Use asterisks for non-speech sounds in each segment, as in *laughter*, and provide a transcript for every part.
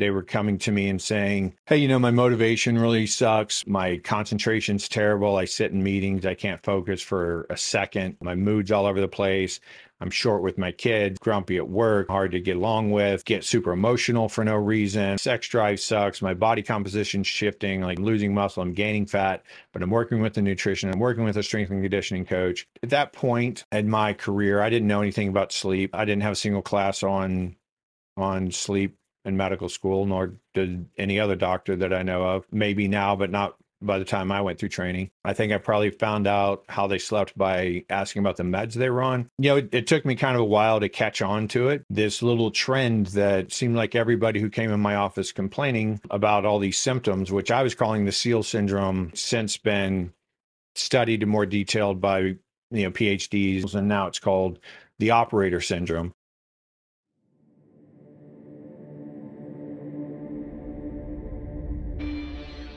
they were coming to me and saying, Hey, you know, my motivation really sucks. My concentration's terrible. I sit in meetings. I can't focus for a second. My mood's all over the place. I'm short with my kids, grumpy at work, hard to get along with, get super emotional for no reason. Sex drive sucks. My body composition's shifting, like I'm losing muscle, I'm gaining fat, but I'm working with the nutrition, I'm working with a strength and conditioning coach. At that point in my career, I didn't know anything about sleep. I didn't have a single class on on sleep in medical school, nor did any other doctor that I know of. Maybe now, but not by the time I went through training. I think I probably found out how they slept by asking about the meds they were on. You know, it, it, took me kind of a while to catch on to it. This little trend that seemed like everybody who came in my office complaining about all these symptoms, which I was calling the SEAL syndrome, since been studied and more detailed by you know PhDs, and now it's called the operator syndrome.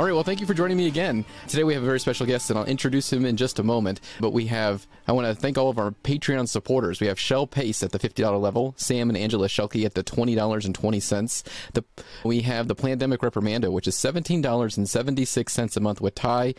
All right, well, thank you for joining me again. Today we have a very special guest, and I'll introduce him in just a moment. But we have, I want to thank all of our Patreon supporters. We have Shell Pace at the $50 level, Sam and Angela Shelke at the $20.20. The, we have the Plandemic Reprimando, which is $17.76 a month with Ty,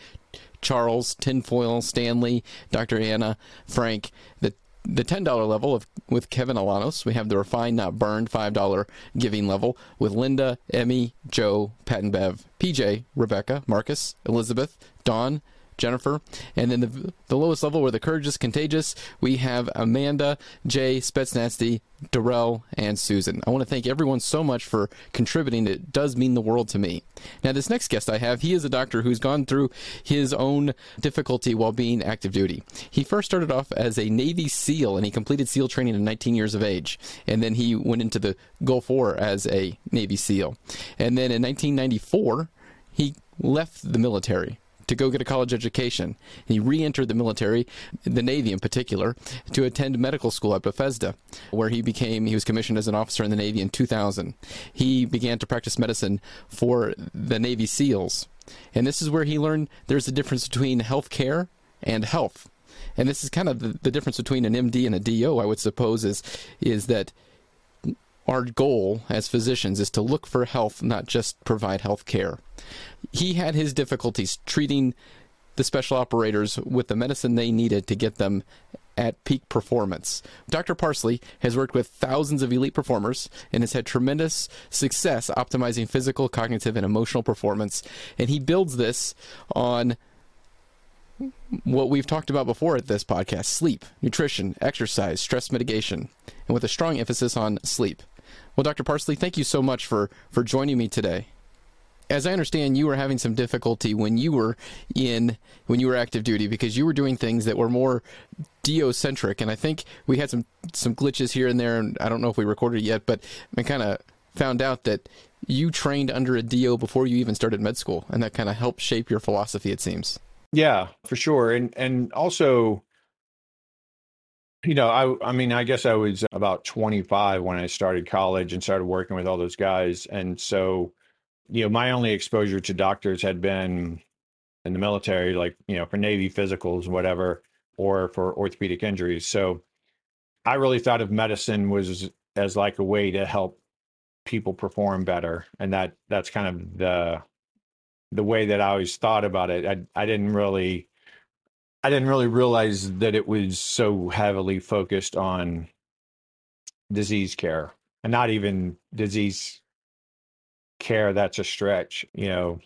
Charles, Tinfoil, Stanley, Dr. Anna, Frank. The the ten dollar level of with Kevin Alanos. We have the refined not burned five dollar giving level with Linda, Emmy, Joe, Pat and Bev, PJ, Rebecca, Marcus, Elizabeth, Dawn, Jennifer. And then the, the lowest level where the courage is contagious, we have Amanda, Jay, Spetsnasty, Darrell, and Susan. I want to thank everyone so much for contributing. It does mean the world to me. Now, this next guest I have, he is a doctor who's gone through his own difficulty while being active duty. He first started off as a Navy SEAL and he completed SEAL training at 19 years of age. And then he went into the Gulf War as a Navy SEAL. And then in 1994, he left the military to go get a college education. He re entered the military, the Navy in particular, to attend medical school at Bethesda, where he became, he was commissioned as an officer in the Navy in 2000. He began to practice medicine for the Navy SEALs. And this is where he learned there's a difference between health care and health. And this is kind of the, the difference between an MD and a DO, I would suppose, is, is that our goal as physicians is to look for health, not just provide health care. He had his difficulties treating the special operators with the medicine they needed to get them at peak performance. Dr. Parsley has worked with thousands of elite performers and has had tremendous success optimizing physical, cognitive, and emotional performance. And he builds this on what we've talked about before at this podcast sleep, nutrition, exercise, stress mitigation, and with a strong emphasis on sleep. Well, Dr. Parsley, thank you so much for, for joining me today. As I understand, you were having some difficulty when you were in when you were active duty because you were doing things that were more DO-centric, and I think we had some some glitches here and there, and I don't know if we recorded it yet, but I kind of found out that you trained under a DO before you even started med school, and that kind of helped shape your philosophy. It seems. Yeah, for sure, and and also you know, I I mean, I guess I was about 25 when I started college and started working with all those guys. And so, you know, my only exposure to doctors had been in the military, like, you know, for Navy physicals, whatever, or for orthopedic injuries. So I really thought of medicine was as like a way to help people perform better. And that that's kind of the the way that I always thought about it. I I didn't really I didn't really realize that it was so heavily focused on disease care and not even disease care that's a stretch you know.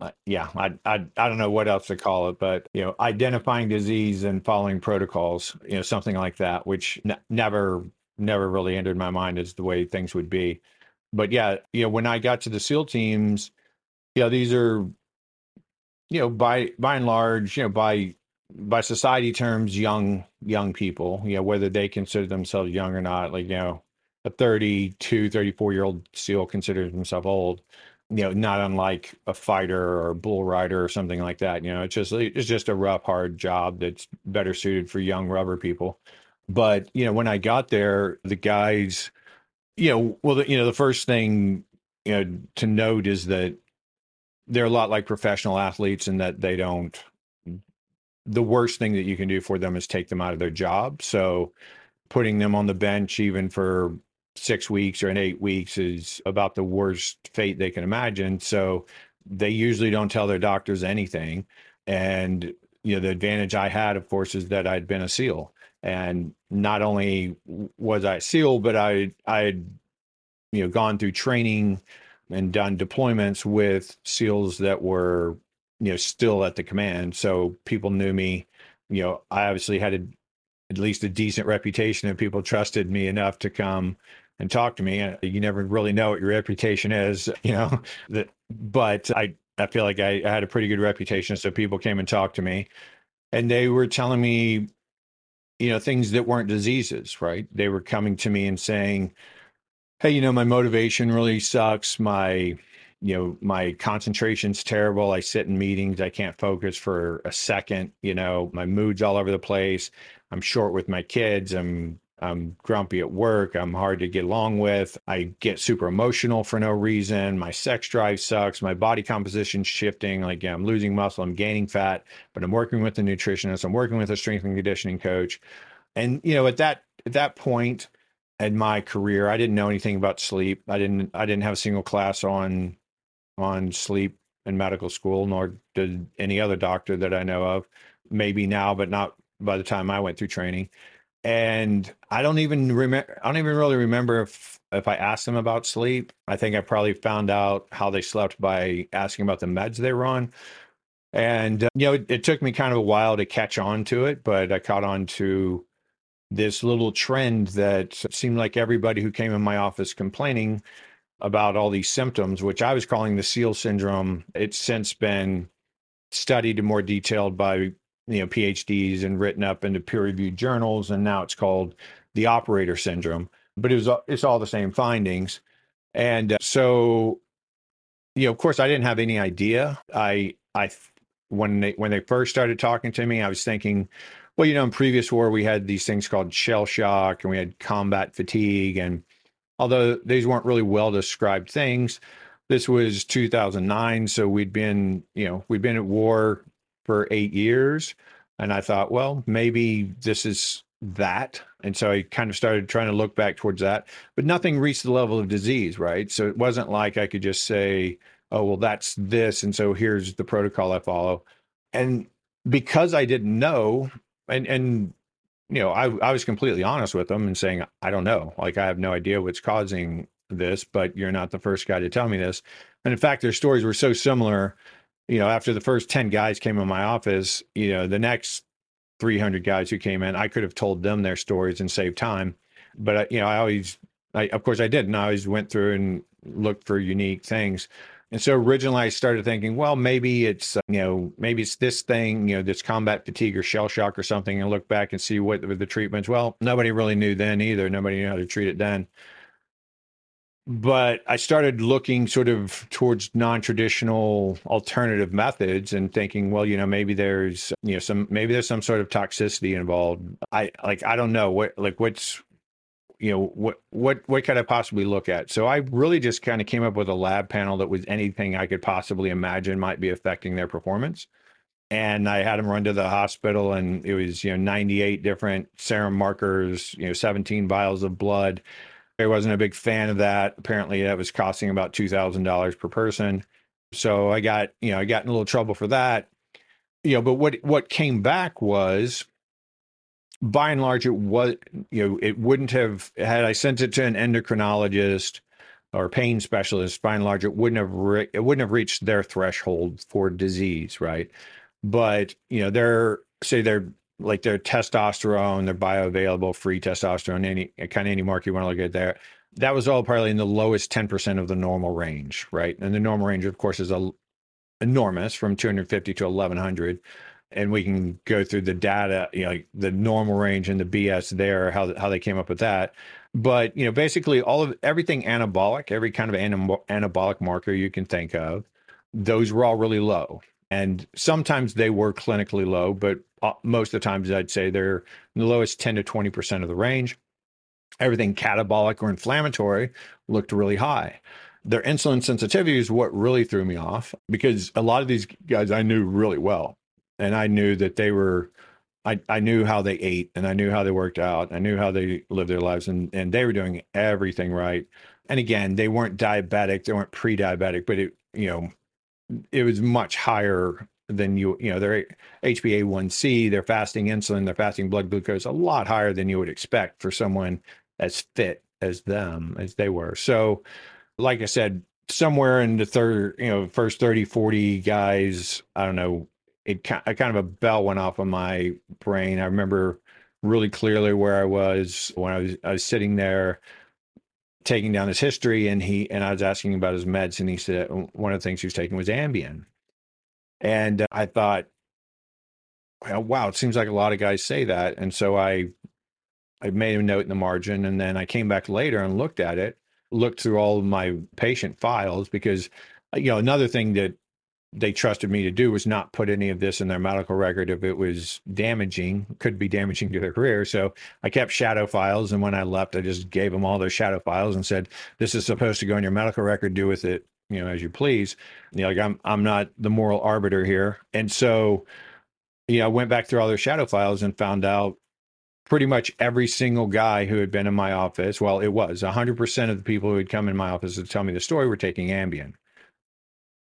Uh, yeah I, I i don't know what else to call it but you know identifying disease and following protocols you know something like that which n- never never really entered my mind as the way things would be. But yeah you know when i got to the seal teams yeah these are you know, by by and large, you know, by by society terms, young young people, you know, whether they consider themselves young or not, like, you know, a 32, 34 year old SEAL considers himself old. you know, not unlike a fighter or a bull rider or something like that. You know, it's just it's just a rough, hard job that's better suited for young rubber people. But you know, when I got there, the guys, you know, well, you know, the first thing you know to note is that they're a lot like professional athletes in that they don't. The worst thing that you can do for them is take them out of their job. So, putting them on the bench even for six weeks or in eight weeks is about the worst fate they can imagine. So they usually don't tell their doctors anything. And, you know, the advantage I had, of course, is that I'd been a SEAL. And not only was I a SEAL, but I I'd, you know, gone through training and done deployments with SEALs that were, you know, still at the command. So people knew me. You know, I obviously had a, at least a decent reputation and people trusted me enough to come and talk to me. You never really know what your reputation is, *laughs* you know. That, but I I feel like I, I had a pretty good reputation, so people came and talked to me, and they were telling me, you know, things that weren't diseases. Right? They were coming to me and saying, "Hey, you know, my motivation really sucks. My you know my concentration's terrible i sit in meetings i can't focus for a second you know my mood's all over the place i'm short with my kids i'm I'm grumpy at work. I'm hard to get along with. I get super emotional for no reason. My sex drive sucks. My body composition's shifting. Like, yeah, I'm losing muscle. I'm gaining fat, but I'm working with a nutritionist. I'm working with a strength and conditioning coach. And, you know, at that, at that point in my career, I didn't know anything about sleep. I didn't, I didn't have a single class on, on sleep in medical school, nor did any other doctor that I know of. Maybe now, but not by the time I went through training and I don't even remember. I don't even really remember if if I asked them about sleep. I think I probably found out how they slept by asking about the meds they were on. And uh, you know, it, it, took me kind of a while to catch on to it, but I caught on to this little trend that seemed like everybody who came in my office complaining about all these symptoms, which I was calling the SEAL syndrome. It's since been studied and more detailed by you know PhDs and written up into peer-reviewed journals, and now it's called the operator syndrome. But it was it's all the same findings, and uh, so you know, of course, I didn't have any idea. I I when they when they first started talking to me, I was thinking, well, you know, in previous war we had these things called shell shock, and we had combat fatigue, and although these weren't really well described things, this was 2009, so we'd been you know we'd been at war for eight years. And I thought, well, maybe this is that. And so I kind of started trying to look back towards that, but nothing reached the level of disease, right? So it wasn't like I could just say, oh, well, that's this. And so here's the protocol I follow. And because I didn't know, and, and, you know, I, I was completely honest with them and saying, I don't know. Like, I have no idea what's causing this, but you're not the first guy to tell me this. And in fact, their stories were so similar you know, after the first 10 guys came in my office, you know, the next 300 guys who came in, I could have told them their stories and saved time. But, you know, I always, I, of course I did. And I always went through and looked for unique things. And so originally I started thinking, well, maybe it's, uh, you know, maybe it's this thing, you know, this combat fatigue or shell shock or something, and look back and see what were the treatments. Well, nobody really knew then either. Nobody knew how to treat it then but I started looking sort of towards non-traditional alternative methods and thinking, well, you know, maybe there's, you know, some maybe there's some sort of toxicity involved. I like I don't know what like what's you know what what what could I possibly look at? So I really just kind of came up with a lab panel that was anything I could possibly imagine might be affecting their performance. And I had them run to the hospital, and it was you know 98 different serum markers, you know 17 vials of blood I wasn't a big fan of that. Apparently, that was costing about two thousand dollars per person. So I got, you know, I got in a little trouble for that. You know, but what what came back was, by and large, it was, you know, it wouldn't have had I sent it to an endocrinologist or pain specialist. By and large, it wouldn't have re- it wouldn't have reached their threshold for disease, right? But you know, they're say they're like their testosterone, their bioavailable free testosterone, any kind of any mark you want to look at there. That was all probably in the lowest 10% of the normal range, right? And the normal range, of course, is a, enormous from 250 to 1100. And we can go through the data, you know, like the normal range and the BS there, how, how they came up with that. but you know, basically all of everything anabolic, every kind of anabolic marker you can think of, those were all really low. And sometimes they were clinically low, but uh, most of the times I'd say they're the lowest 10 to 20% of the range. Everything catabolic or inflammatory looked really high. Their insulin sensitivity is what really threw me off because a lot of these guys I knew really well. And I knew that they were I, I knew how they ate and I knew how they worked out. I knew how they lived their lives and, and they were doing everything right. And again, they weren't diabetic, they weren't pre-diabetic, but it, you know, it was much higher than you, you know, their HbA1c, their fasting insulin, their fasting blood glucose, a lot higher than you would expect for someone as fit as them, as they were. So, like I said, somewhere in the third, you know, first 30, 40 guys, I don't know, it kind of a bell went off on my brain. I remember really clearly where I was when I was I was sitting there taking down his history and he and I was asking about his meds and he said one of the things he was taking was Ambien. And uh, I thought well, wow, it seems like a lot of guys say that. And so I I made a note in the margin and then I came back later and looked at it, looked through all of my patient files because you know another thing that they trusted me to do was not put any of this in their medical record if it was damaging, could be damaging to their career. So I kept shadow files. And when I left, I just gave them all those shadow files and said, this is supposed to go in your medical record, do with it, you know, as you please. You know, like I'm, I'm not the moral arbiter here. And so, you know, I went back through all their shadow files and found out pretty much every single guy who had been in my office. Well, it was 100% of the people who had come in my office to tell me the story were taking Ambien.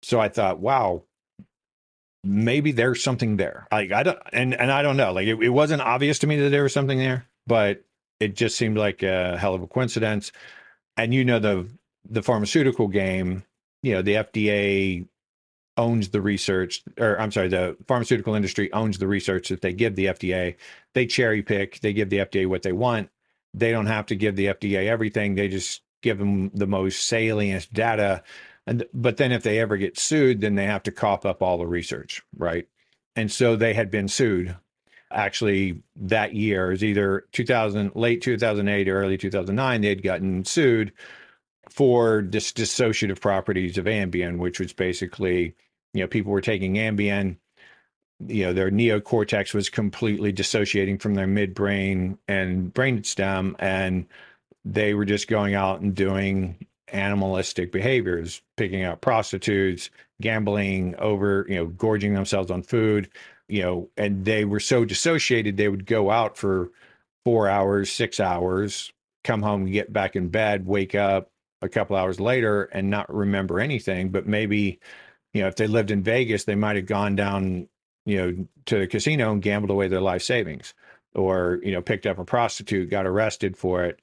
So I thought, wow, maybe there's something there. Like I don't, and and I don't know. Like it, it wasn't obvious to me that there was something there, but it just seemed like a hell of a coincidence. And you know the the pharmaceutical game, you know the FDA owns the research, or I'm sorry, the pharmaceutical industry owns the research that they give the FDA. They cherry pick, they give the FDA what they want. They don't have to give the FDA everything. They just give them the most salient data and but then if they ever get sued, then they have to cough up all the research, right? And so they had been sued actually that year is either 2000 late 2008 or early 2009 they had gotten sued for dis- dissociative properties of ambien which was basically you know people were taking ambien you know their neocortex was completely dissociating from their midbrain and brain stem and they were just going out and doing animalistic behaviors, picking up prostitutes, gambling over, you know, gorging themselves on food, you know, and they were so dissociated they would go out for four hours, six hours, come home, get back in bed, wake up a couple hours later and not remember anything. But maybe, you know, if they lived in Vegas, they might have gone down, you know, to the casino and gambled away their life savings or, you know, picked up a prostitute, got arrested for it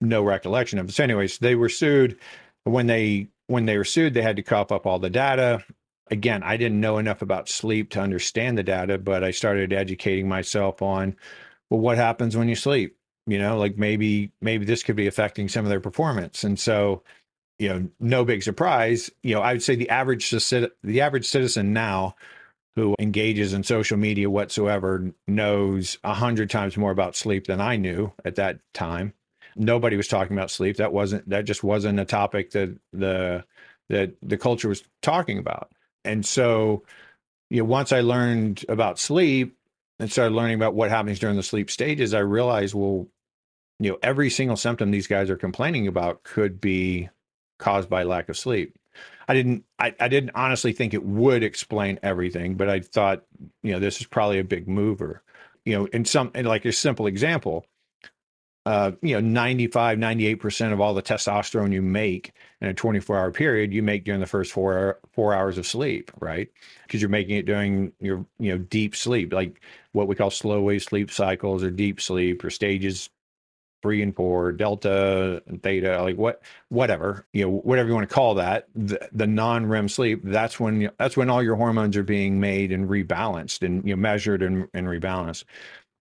no recollection of it. So, anyways, they were sued. When they when they were sued, they had to cough up all the data. Again, I didn't know enough about sleep to understand the data, but I started educating myself on, well, what happens when you sleep? You know, like maybe maybe this could be affecting some of their performance. And so, you know, no big surprise. You know, I would say the average the average citizen now who engages in social media whatsoever knows a hundred times more about sleep than I knew at that time nobody was talking about sleep. That wasn't that just wasn't a topic that the that the culture was talking about. And so, you know, once I learned about sleep and started learning about what happens during the sleep stages, I realized, well, you know, every single symptom these guys are complaining about could be caused by lack of sleep. I didn't I, I didn't honestly think it would explain everything, but I thought, you know, this is probably a big mover. You know, in some in like a simple example, uh, you know, 95, 98% of all the testosterone you make in a 24 hour period, you make during the first four, four hours of sleep, right? Because you're making it during your, you know, deep sleep, like what we call slow wave sleep cycles or deep sleep or stages three and four, delta and theta, like what, whatever, you know, whatever you want to call that, the, the non-REM sleep, that's when, that's when all your hormones are being made and rebalanced and, you know, measured and, and rebalanced.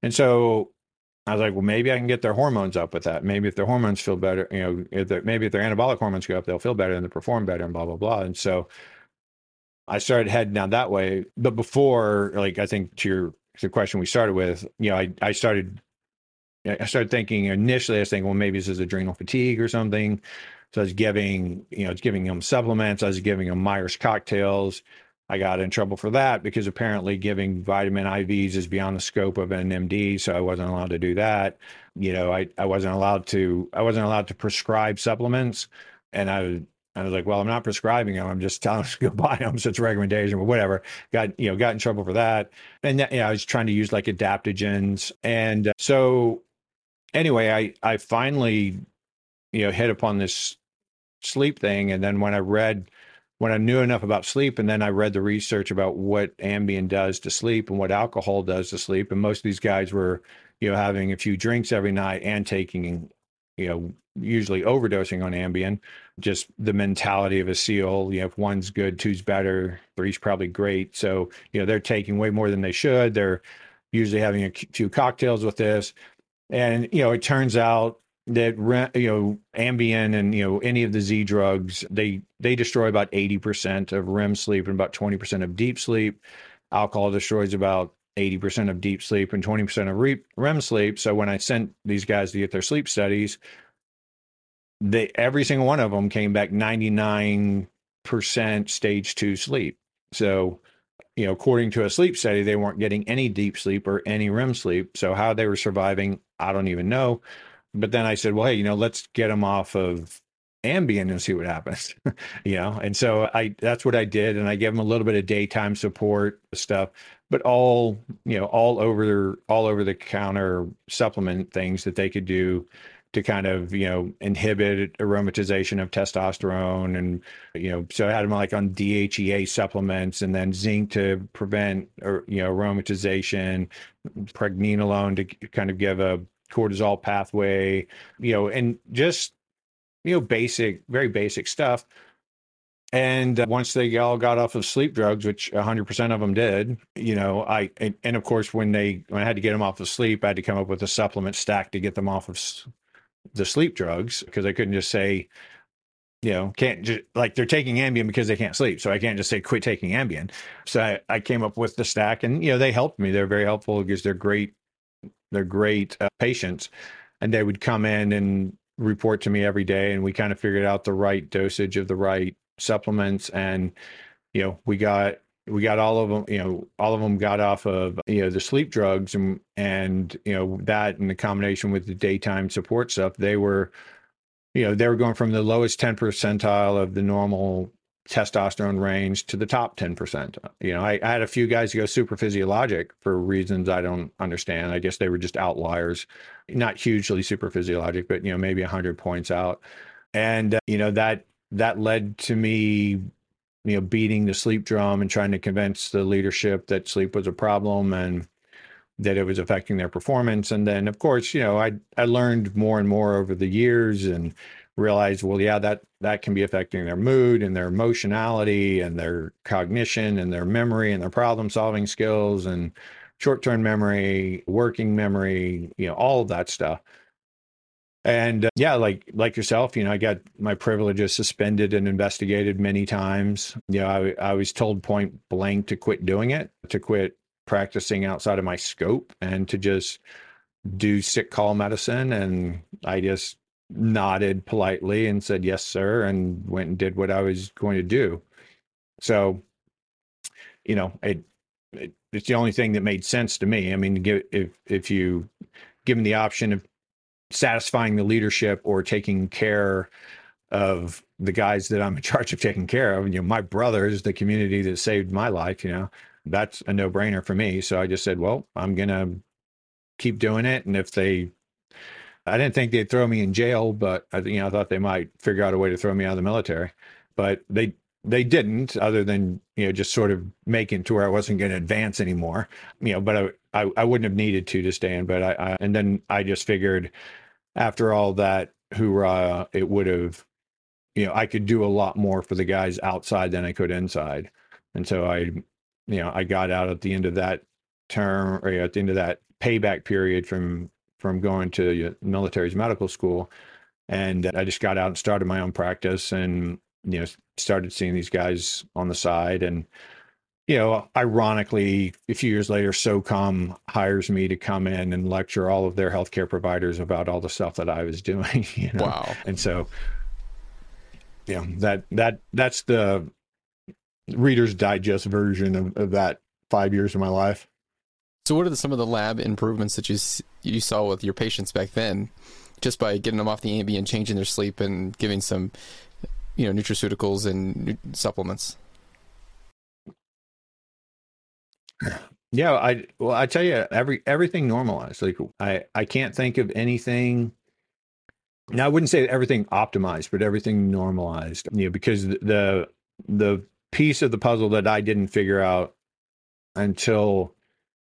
And so I was like, well, maybe I can get their hormones up with that. Maybe if their hormones feel better, you know, if maybe if their anabolic hormones go up, they'll feel better and they perform better and blah, blah, blah. And so I started heading down that way. But before, like, I think to your the question we started with, you know, I, I started I started thinking initially, I was thinking, well, maybe this is adrenal fatigue or something. So I was giving, you know, I was giving them supplements. I was giving them Myers cocktails. I got in trouble for that because apparently giving vitamin IVs is beyond the scope of an MD, so I wasn't allowed to do that. You know, I, I wasn't allowed to I wasn't allowed to prescribe supplements, and I I was like, well, I'm not prescribing them. I'm just telling them to go *laughs* buy them. So it's a recommendation or whatever. Got, you know, got in trouble for that. And, you know, I was trying to use like adaptogens. And uh, so anyway, I, I finally, you know, hit upon this sleep thing. And then when I read, when I knew enough about sleep, and then I read the research about what Ambien does to sleep and what alcohol does to sleep, and most of these guys were, you know, having a few drinks every night and taking, you know, usually overdosing on Ambien. Just the mentality of a SEAL, you know, if one's good, two's better, three's probably great. So, you know, they're taking way more than they should. They're usually having a few cocktails with this. And, you know, it turns out that you know Ambien and you know any of the Z drugs they they destroy about 80% of REM sleep and about 20% of deep sleep. Alcohol destroys about 80% of deep sleep and 20% of REM sleep. So when I sent these guys to get their sleep studies, they every single one of them came back 99% stage 2 sleep. So you know, according to a sleep study, they weren't getting any deep sleep or any REM sleep. So how they were surviving, I don't even know but then I said, well, hey, you know, let's get them off of Ambien and see what happens. *laughs* you know, and so I that's what I did, and I gave them a little bit of daytime support stuff, but all you know, all over all over the counter supplement things that they could do to kind of you know inhibit aromatization of testosterone and you know so I had them like on DHEA supplements and then zinc to prevent or you know aromatization, pregnenolone to kind of give a cortisol pathway, you know, and just, you know, basic, very basic stuff. And uh, once they all got off of sleep drugs, which 100% of them did, you know, I, and, and, of course, when they, when I had to get them off of sleep, I had to come up with a supplement stack to get them off of the sleep drugs because I couldn't just say, you know, can't just like they're taking Ambien because they can't sleep. So I can't just say quit taking Ambien. So I, I came up with the stack and, you know, they helped me. They're very helpful because they're great they're great uh, patients, and they would come in and report to me every day, and we kind of figured out the right dosage of the right supplements, and you know we got we got all of them you know all of them got off of you know the sleep drugs and and you know that in the combination with the daytime support stuff they were you know they were going from the lowest 10 percentile of the normal testosterone range to the top 10%. You know, I, I, had a few guys go super physiologic for reasons I don't understand. I guess they were just outliers, not hugely super physiologic, but, you know, maybe 100 points out. And, uh, you know, that that led to me, you know, beating the sleep drum and trying to convince the leadership that sleep was a problem and that it was affecting their performance. And then, of course, you know, I I learned more and more over the years and realize, well, yeah, that that can be affecting their mood and their emotionality and their cognition and their memory and their problem solving skills and short-term memory, working memory, you know, all of that stuff. And uh, yeah, like like yourself, you know, I got my privileges suspended and investigated many times. You know, I I was told point blank to quit doing it, to quit practicing outside of my scope and to just do sick call medicine and I just nodded politely and said yes sir and went and did what i was going to do. So you know it, it it's the only thing that made sense to me. I mean if if you given the option of satisfying the leadership or taking care of the guys that i'm in *laughs* charge of taking care of you know my brothers, the community that saved my life you know that's a no-brainer for me. So i just said well i'm gonna keep doing it and if they I didn't think they'd throw me in jail, but I, you know, I thought they might figure out a way to throw me out of the military. But they they didn't, other than you know, just sort of making to where I wasn't going to advance anymore. You know, but I, I, I wouldn't have needed to to stay in. But I, I and then I just figured after all that hoorah, it would have, you know, I could do a lot more for the guys outside than I could inside. And so I, you know, I got out at the end of that term or at the end of that payback period from from going to military's medical school. And uh, I just got out and started my own practice and, you know, started seeing these guys on the side. And, you know, ironically, a few years later, SOCOM hires me to come in and lecture all of their healthcare providers about all the stuff that I was *laughs* doing. You know? Wow. And so, yeah, that that that's the Reader's Digest version of, of that five years of my life. So, what are the, some of the lab improvements that you you saw with your patients back then, just by getting them off the Ambien, changing their sleep, and giving some, you know, nutraceuticals and supplements? Yeah, I well, I tell you, every everything normalized. Like I, I can't think of anything. Now, I wouldn't say everything optimized, but everything normalized. You know, because the the piece of the puzzle that I didn't figure out until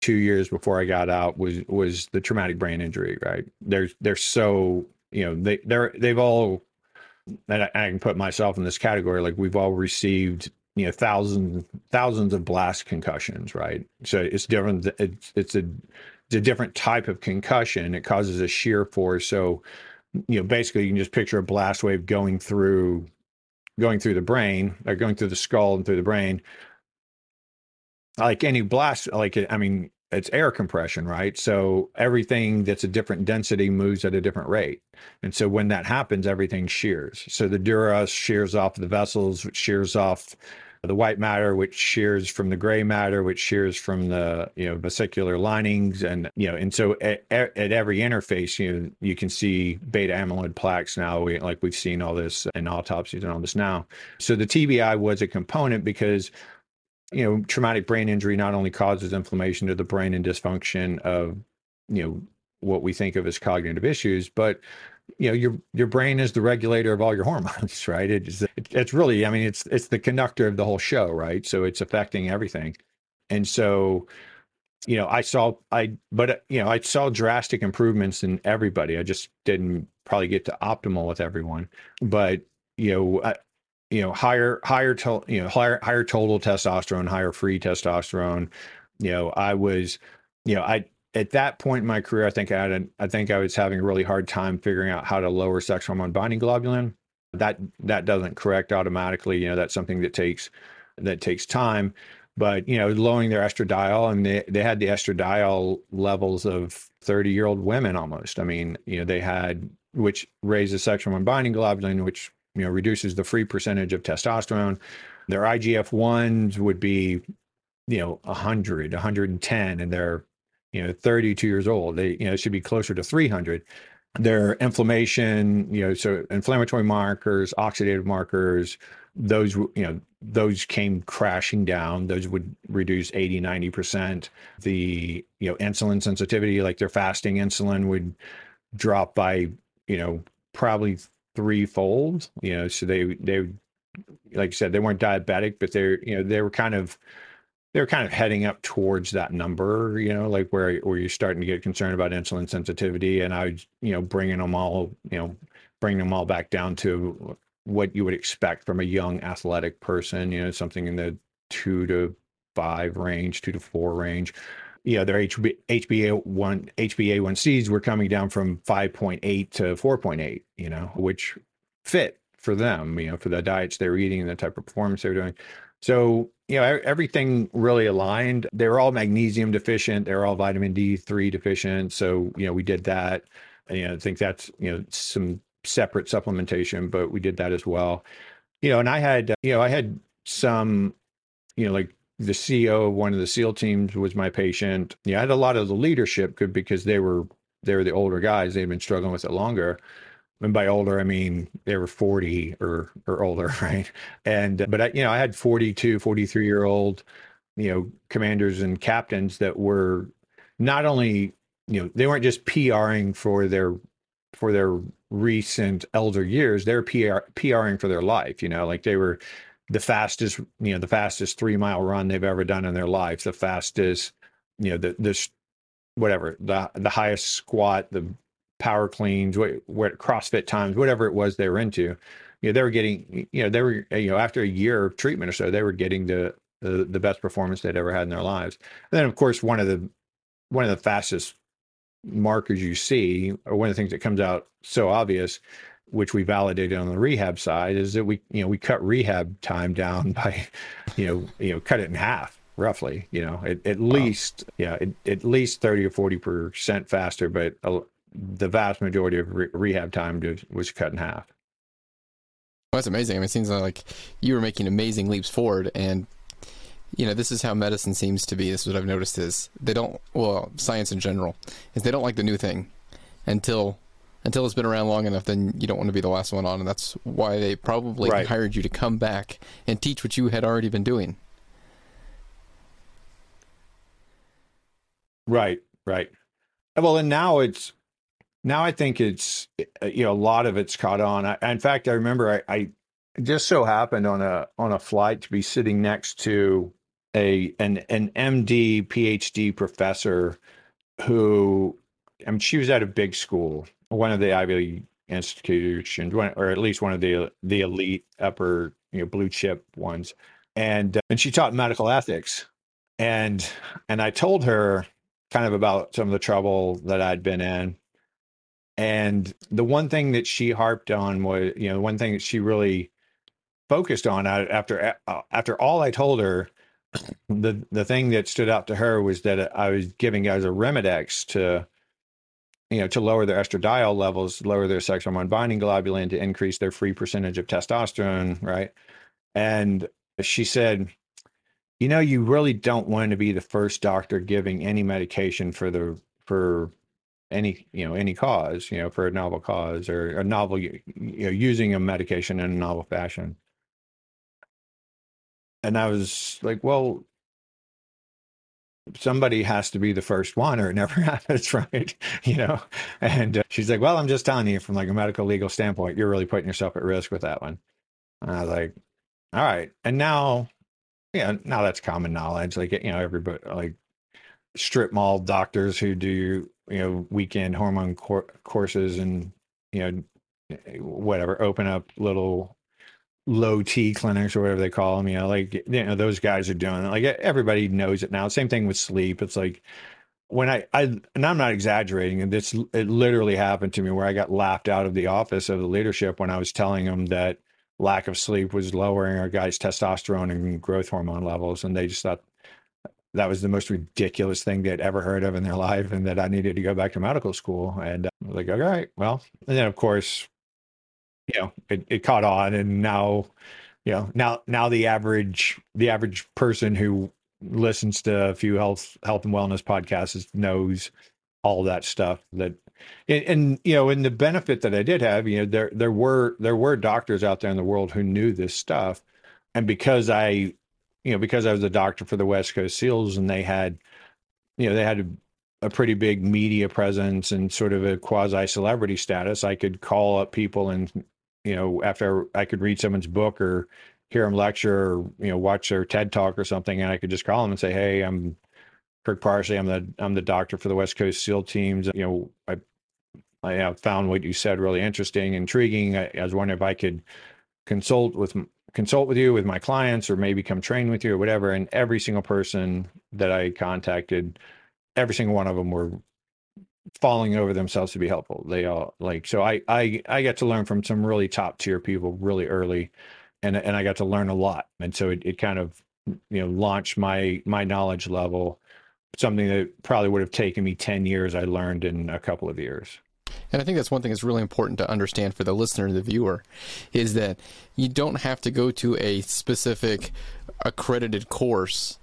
two years before I got out was was the traumatic brain injury. Right? They're they're so you know they they're they've all and I, I can put myself in this category. Like we've all received you know thousands thousands of blast concussions right so it's different it's it's a it's a different type of concussion it causes a shear force so you know basically you can just picture a blast wave going through going through the brain or going through the skull and through the brain like any blast like i mean it's air compression, right? So everything that's a different density moves at a different rate. And so when that happens, everything shears. So the dura shears off the vessels, which shears off the white matter, which shears from the gray matter, which shears from the you know vesicular linings, and you know, and so at, at every interface, you know, you can see beta amyloid plaques now. We, like we've seen all this in autopsies and all this now. So the TBI was a component because you know, traumatic brain injury not only causes inflammation to the brain and dysfunction of, you know, what we think of as cognitive issues, but you know, your your brain is the regulator of all your *laughs* hormones, right? It's it's really, I mean, it's it's the conductor of the whole show, right? So it's affecting everything, and so, you know, I saw I, but uh, you know, I saw drastic improvements in everybody. I just didn't probably get to optimal with everyone, but you know, I, you know higher higher to, you know higher higher total testosterone higher free testosterone. You know i was you know i at that point in my career i think i had I think i was having a really hard time figuring out how to lower sex hormone binding globulin. That that doesn't correct automatically you know that's something that takes that takes time. But you know lowering their estradiol and they, they had the estradiol levels of 30 year old women almost. I mean you know they had which raises sex hormone binding globulin which you know reduces the free percentage of testosterone. Their igf-1s would be you know 100 110 and they're you know 32 years old. They you know should be closer to 300 their inflammation you know so inflammatory markers oxidative markers those you know those came crashing down. Those would reduce 80 90% the you know insulin sensitivity like their fasting insulin would drop by you know probably threefold. You know, so they they like I said, they weren't diabetic, but they're you know they were kind of they were kind of heading up towards that number. You know, like where where you're starting to get concerned about insulin sensitivity, and I was you know bringing them all you know bringing them all back down to what you would expect from a young athletic person. You know, something in the two to five range, two to four range you know, their HB, HbA1 HbA1cs were coming down from 5.8 to 4.8, you know, which fit for them, you know, for the diets they were eating and the type of performance they were doing. So, you know, everything really aligned. They were all magnesium deficient. They're all vitamin D3 deficient. So, you know, we did that. And, you know, I think that's, you know, some separate supplementation, but we did that as well. You know, and I had, you know, I had some, you know, like the CEO of one of the SEAL teams was my patient. Yeah, I had a lot of the leadership because they were they were the older guys. They'd been struggling with it longer. And by older, I mean they were 40 or or older, *laughs* right? And uh, but I, you know, I had 42, 43 year old, you know, commanders and captains that were not only, you know, they weren't just PRing for their for their recent elder years, they're PR PRing for their life, you know, like they were the fastest, you know, the fastest three mile run they've ever done in their life, the fastest, you know, the this whatever, the the highest squat, the power cleans, what, what CrossFit times, whatever it was they were into. You know, they were getting, you know, they were, you know, after a year of treatment or so, they were getting the the, the best performance they'd ever had in their lives. And then, of course, one of the one of the fastest markers you see, or one of the things that comes out so obvious, which we validated on the rehab side, is that we you know we cut rehab time down *laughs* by you know you know cut it in half. roughly. You know, at, at least yeah, at, at least thirty or forty percent faster, but uh, the vast majority of re- rehab time was cut in half. Well, that's amazing. I mean, it seems like you were making amazing leaps forward, and you know, this is how medicine seems to be. This is what I've noticed is they don't, well, science in general, is they don't like the new thing until until it's been around long enough. Then you don't want to be the last one on, and that's why they probably right. hired you to come back and teach what you had already been doing. Right, right. Well, and now it's now I think it's uh, you know a lot of it's caught on. I, in fact, I remember I, I just so happened on a on a flight to be sitting next to a an an MD PhD professor who I mean she was at a big school, one of the Ivy League institutions, or at least one of the the elite upper you know blue chip ones, and uh, and she taught medical ethics, and and I told her kind of about some of the trouble that I'd been in, and the one thing that she harped on was, you know, one thing that she really focused on after uh, after all I told her, the the thing that stood out to her was that I was giving guys Arimidex to, you know, to lower their estradiol levels, lower their sex hormone binding globulin, to increase their free percentage of testosterone, right? And she said, you know, you really don't want to be the first doctor giving any medication for the for any you know any cause you know for a novel cause or a novel you know using a medication in a novel fashion and i was like well somebody has to be the first one or it never *laughs* happens right? You know? And uh, she's like well i'm just telling you from like a medical legal standpoint you're really putting yourself at risk with that one. And i was like all right. And now yeah now that's common knowledge like you know everybody like strip mall doctors who do you know weekend hormone cor- courses and you know whatever open up little low T clinics or whatever they call them. You know, like you know those guys are doing it. Like everybody knows it now. Same thing with sleep. It's like when I I and I'm not exaggerating. And this it literally happened to me where I got laughed out of the office of the leadership when I was telling them that lack of sleep was lowering our guys' testosterone and growth hormone levels, and they just thought that was the most ridiculous thing they'd ever heard of in their *laughs* life and that I needed to go back to medical school. And uh, I was like, all right, well, and then of course, you know, it, it caught on and now, you know, now, now the average, the average person who listens to a few health, health and wellness podcasts knows all that stuff that, and, and, you know, and the benefit that I did have, you know, there, there were, there were doctors out there in the world who knew this stuff. And because I you know, because I was a doctor for the West Coast SEALs and they had, you know, they had a, a pretty big media presence and sort of a quasi celebrity status, I could call up people and, you know, after I could read someone's book or hear them lecture or, you know, watch their TED talk or something, and I could just call them and say, Hey, I'm Kirk Parsley. I'm the, I'm the doctor for the West Coast SEAL teams. You know, I, I have found what you said really interesting, intriguing. I, I was wondering if I could consult with consult with you with my clients or maybe come train with you or whatever and every single person that i contacted every single one of them were falling over themselves to be helpful. They all like so i i i got to learn from some really top tier people really early and and i got to learn a lot. And so it, it kind of you know launched my my knowledge level something that probably would have taken me 10 years i learned in a couple of years. And I think that's one thing that's really important to understand for the listener, and the viewer, is that you don't have to go to a specific accredited course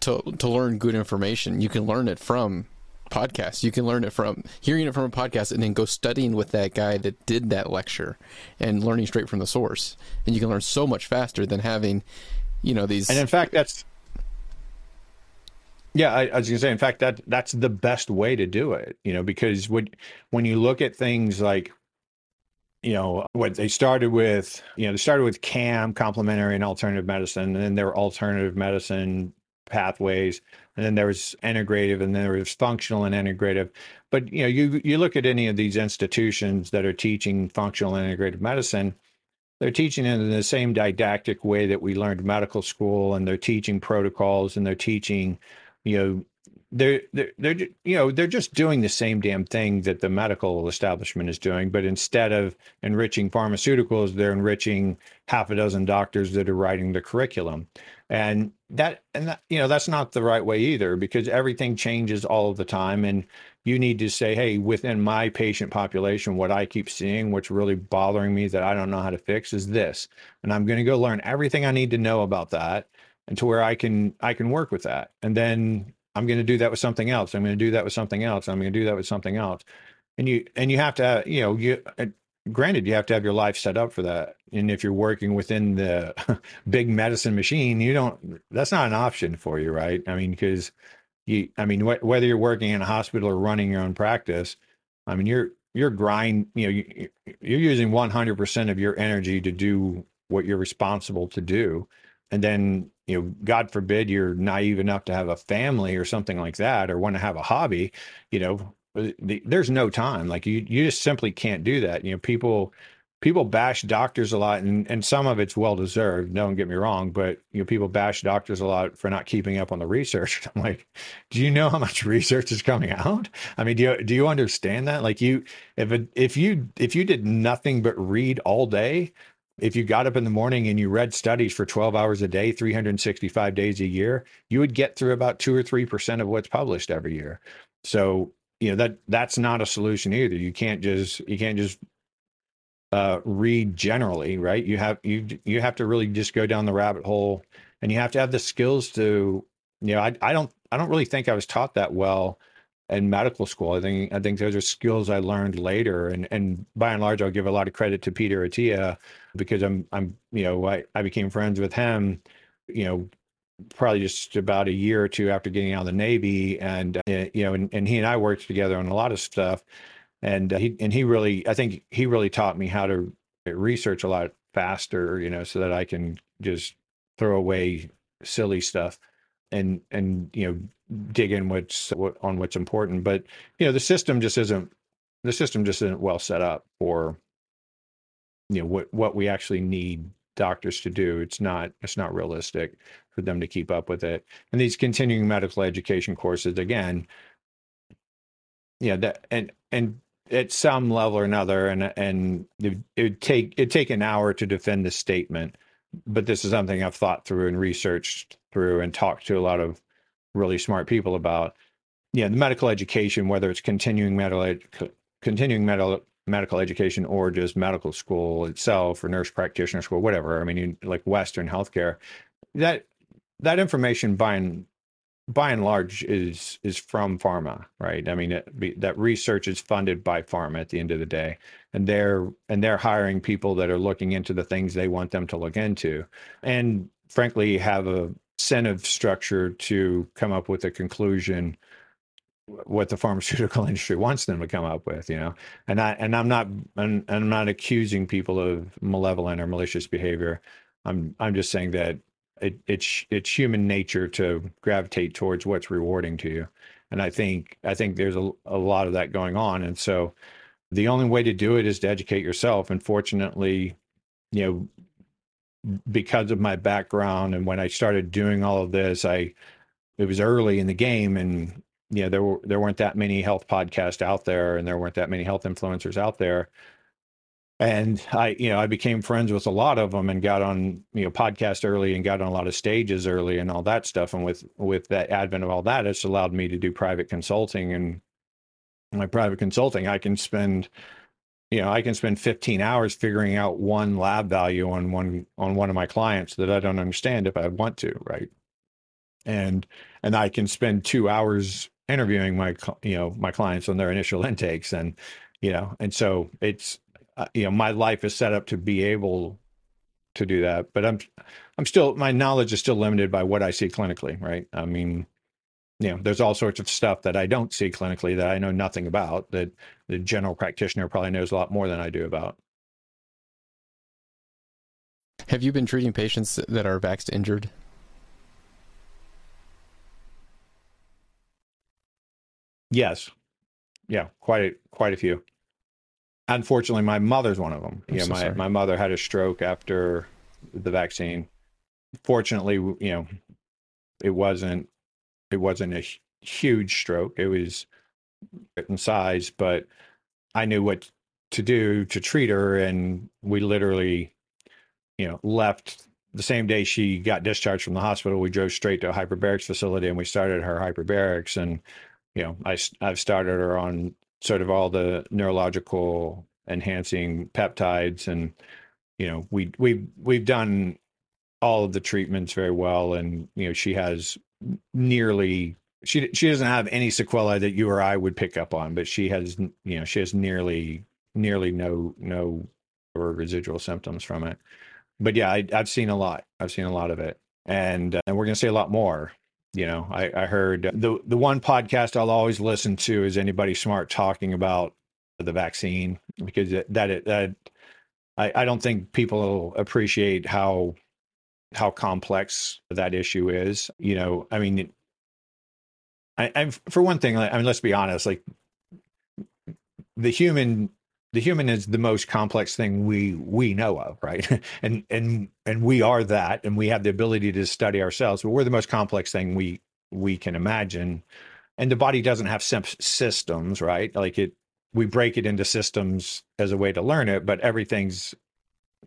to to learn good information. You can learn it from podcasts. You can learn it from hearing it from a podcast and then go studying with that guy that did that lecture and learning straight from the source. And you can learn so much faster than having, you know, these And in fact that's yeah, I, I was gonna say. In fact, that that's the best way to do it. You know, because when when you look at things like, you know, what they started with, you know, they started with CAM, complementary and alternative medicine, and then were alternative medicine pathways, and then there was integrative, and then there was functional and integrative. But you know, you you look at any of these institutions that are teaching functional and integrative medicine, they're teaching it in the same didactic way that we learned medical school, and they're teaching protocols, and they're teaching you know they're, they're they're you know they're just doing the same damn thing that the medical establishment is doing but instead of enriching pharmaceuticals they're enriching half a dozen doctors that are writing the curriculum and that and that, you know that's not the right way either because everything changes all of the time. And you need to say hey within my patient population what i keep seeing what's really bothering me that i don't know how to fix is this. And i'm going to go learn everything i need to know about that and to where i can i can work with that. And then i'm going to do that with something else. I'm going to do that with something else. I'm going to do that with something else. And you and you have to uh, you know you granted you have to have your life set up for that and if you're working within the *laughs* big medicine machine you don't that's not an option for you right? I mean because you i mean wh- whether you're working in a hospital or running your own practice i mean you're you're grind you know you, you're using 100% of your energy to do what you're responsible to do and then you know god forbid you're naive enough to have a family or something like that or want to have a hobby you know the, there's no time. Like you you just simply can't do that. You know people people bash doctors a lot and, and some of it's well deserved don't get me wrong but you know people bash doctors a lot for not keeping up on the research. *laughs* I'm like do you know how much *laughs* research is coming out? I mean do you do you understand that? Like you if it, if you if you did nothing but read all day if you got up in the morning and you read studies for 12 hours a day 365 days a year you would get through about 2 or 3% of what's published every year. So you know that that's not a solution either. You can't just you can't just uh, read generally right? You have you you have to really just go down the rabbit hole and you have to have the skills to you know I, I don't i don't really think i was taught that well in medical school. I think i think those are skills i learned later. And and by and large i'll give a lot of credit to peter attia because i'm i'm you know i, I became friends with him you know probably just about a year or two after getting out of the Navy, and uh, you know, and, and he and I worked together on a lot of stuff, and uh, he and he really, I think he really taught me how to research a lot faster, you know, so that I can just throw away silly stuff and and you know dig in what's what, on what's important. But you know, the system just isn't the system just isn't well set up for you know what what we actually need doctors to do. It's not it's not realistic for them to keep up with it. And these continuing medical education courses, again, yeah, that and and at some level or another, and and it would take it take an hour to defend the statement. But this is something I've thought through and researched through and talked to a lot of really smart people about. Yeah, the medical education, whether it's continuing medical ed, continuing medical medical education or just medical school itself or nurse practitioner school, whatever. I mean, you, like Western healthcare, that that information by and by and large is is from pharma, right? I mean, it, that research is funded by pharma at the end of the day, and they're and they're hiring people that are looking into the things they want them to look into, and frankly, have a incentive structure to come up with a conclusion what the pharmaceutical *laughs* industry wants them to come up with, you know. And I and I'm not I'm, I'm not accusing people of malevolent or malicious behavior. I'm I'm just saying that it, it's it's human nature to gravitate towards what's rewarding to you, and I think I think there's a, a lot of that going on, and so the only way to do it is to educate yourself. And fortunately, you know, because of my background and when I started doing all of this, I it was early in the game, and you know there were there weren't that many health podcasts out there, and there weren't that many health influencers out there and I, you know, I became friends with a lot of them and got on, you know, podcast early and got on a lot of stages early and all that stuff. And with with that advent of all that, it's allowed me to do private consulting and my private consulting. I can spend, you know, I can spend 15 hours figuring out one lab value on one on one of my clients that I don't understand if I want to, right? And and I can spend two hours interviewing my you know my clients on their initial intakes and you know and so it's uh, you know my life is set up to be able to do that but i'm i'm still my knowledge is still limited by what i see clinically right? I mean you know there's all sorts of stuff that i don't see clinically that i know nothing about that the general practitioner probably knows a lot more than i do about. Have you been treating patients that are vaxxed injured yes yeah quite a, quite a few unfortunately, my mother's one of them. I'm know, so my my mother had a stroke after the vaccine. Fortunately, you know, it wasn't it wasn't a huge stroke. It was in size, but I knew what to do to treat her. And we literally, you know, left the same day she got discharged from the hospital. We drove straight to a hyperbarics facility and we started her hyperbarics. And, you know, I, I've started her on sort of all the neurological enhancing peptides and, you know, we, we, we've done all of the treatments very well. And, you know, she has nearly she she doesn't have any sequelae that you or I would pick up on, but she has you know she has nearly nearly no no or residual symptoms from it. But yeah, I, have seen a lot. I've seen a lot of it, and uh, and we're gonna see a lot more. You know, I, I heard the the one podcast I'll always listen to is anybody smart talking about the vaccine because that it, that I, I don't think people appreciate how how complex that issue is. You know, I mean, I, I for one thing, I mean, let's be honest, like the human the human is the most complex thing we we know of right? *laughs* And and and we are that and we have the ability to study ourselves but we're the most complex thing we we can imagine. And the body doesn't have systems right? Like it we break it into systems as a way to learn it but everything's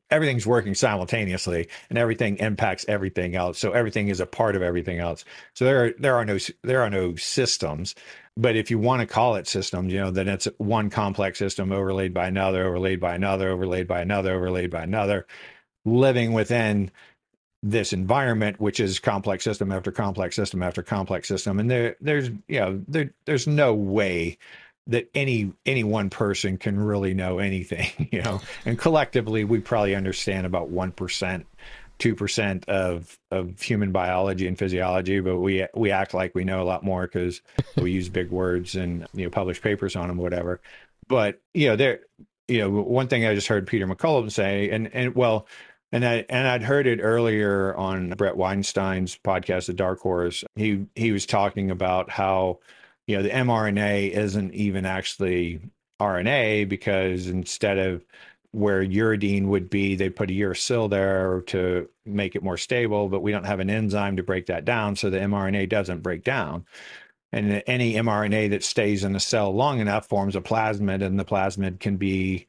everything's working simultaneously and everything impacts everything else. So everything is a part of everything else. So there are there are no there are no systems but if you want to call it systems you know then it's one complex system overlaid by another overlaid by another overlaid by another overlaid by another living within this environment which is complex system after complex system after complex system and there there's you know there there's no way that any any one person can really know anything, *laughs* you know. And collectively, we probably understand about one percent, two percent of of human biology and physiology, but we we act like we know a lot more because we use big words and you know publish papers on them, whatever. But you know, there, you know, one thing I just heard Peter McCullough say, and and well. And I and I'd heard it earlier on Bret Weinstein's podcast, The Dark Horse. He he was talking about how you know the mRNA isn't even actually RNA because instead of where uridine would be, they put a uracil there to make it more stable, but we don't have an enzyme to break that down, so the mRNA doesn't break down. And any mRNA that stays in the cell long enough forms a plasmid, and the plasmid can be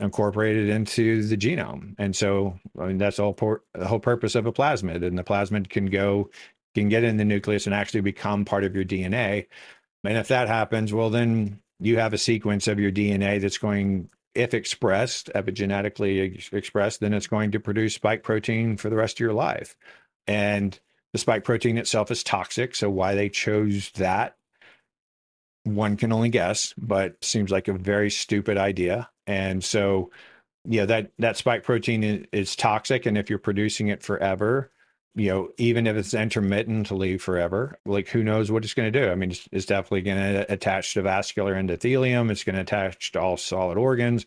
incorporated into the genome. And so, I mean, that's all por- the whole purpose of a plasmid. And the plasmid can go, can get in the nucleus and actually become part of your DNA. And if that happens, well, then you have a sequence of your DNA that's going, if expressed, epigenetically ex- expressed, then it's going to produce spike protein for the rest of your life. And the spike protein itself is toxic. So why they chose that, one can only guess, but seems like a very stupid idea. And so, yeah, that that spike protein is, is toxic, and if you're producing it forever, you know, even if it's intermittently forever, like who knows what it's going to do? I mean, it's, it's definitely going to attach to vascular endothelium. It's going to attach to all solid organs.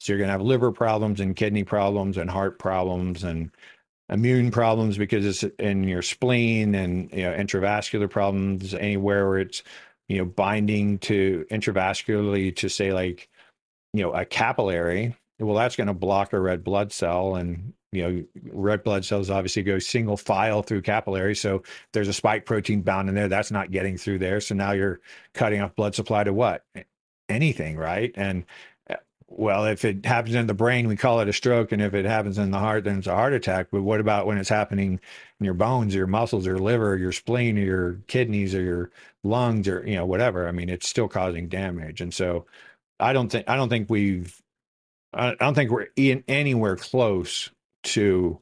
So you're going to have liver problems and kidney problems and heart problems and immune problems because it's in your spleen and you know intravascular problems anywhere where it's you know binding to intravascularly to say like you know a capillary well that's going to block a red blood cell and you know, red blood cells obviously go single file through capillaries. So there's a spike protein bound in there. That's not getting through there. So now you're cutting off blood supply to what? Anything, right? And uh, well, if it happens in the brain, we call it a stroke. And if it happens in the heart, then it's a heart attack. But what about when it's happening in your bones, your muscles, your liver, your spleen, or your kidneys, or your lungs, or you know, whatever? I mean, it's still causing damage. And so I don't think I don't think we've I don't think we're in anywhere close to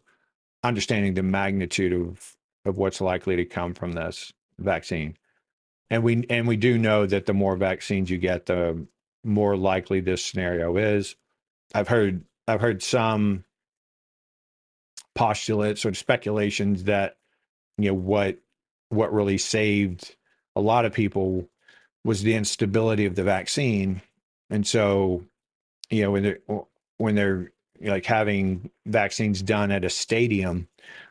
understanding the magnitude of of what's likely to come from this vaccine. And we and we do know that the more vaccines you get, the more likely this scenario is. I've heard I've heard some postulates or speculations that you know what what really saved a lot of people was the instability of the vaccine. And so, you know, when they're when they're like having vaccines done at a stadium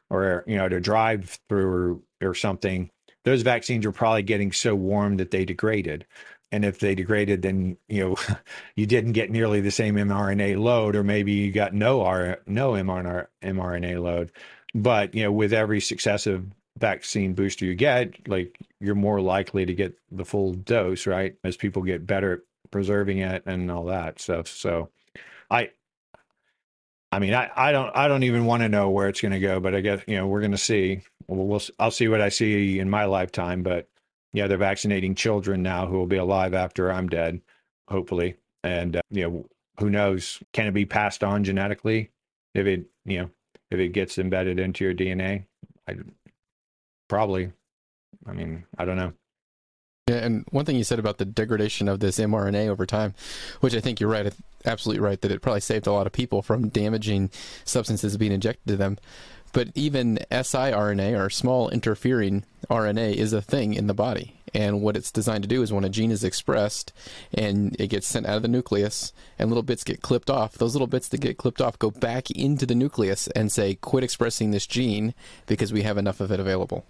or you know at a drive through or, or something those vaccines are probably getting so warm that they degraded and if they degraded then you know *laughs* you didn't get nearly the same mRNA load or maybe you got no R, no mRNA mRNA load but you know with every successive vaccine booster you get, like you're more likely to get the full dose, right? As people get better at preserving it and all that stuff. So I I mean, I, I don't I don't even want to know where it's going to go, but I guess you know we're going to see. We'll, we'll I'll see what I see in my lifetime, but yeah, they're vaccinating children now who will be alive after I'm dead, hopefully, and uh, you know who knows? Can it be passed on genetically if it you know if it gets embedded into your DNA? I probably. I mean, I don't know. Yeah, and one thing you said about the degradation of this mRNA over time, which I think you're right, absolutely right, that it probably saved a lot of people from damaging substances being injected to them. But even siRNA or small interfering RNA is a thing in the body. And what it's designed to do is when a gene is expressed and it gets sent out of the nucleus and little bits get clipped off, those little bits that get clipped off go back into the nucleus and say, quit expressing this gene because we have enough of it available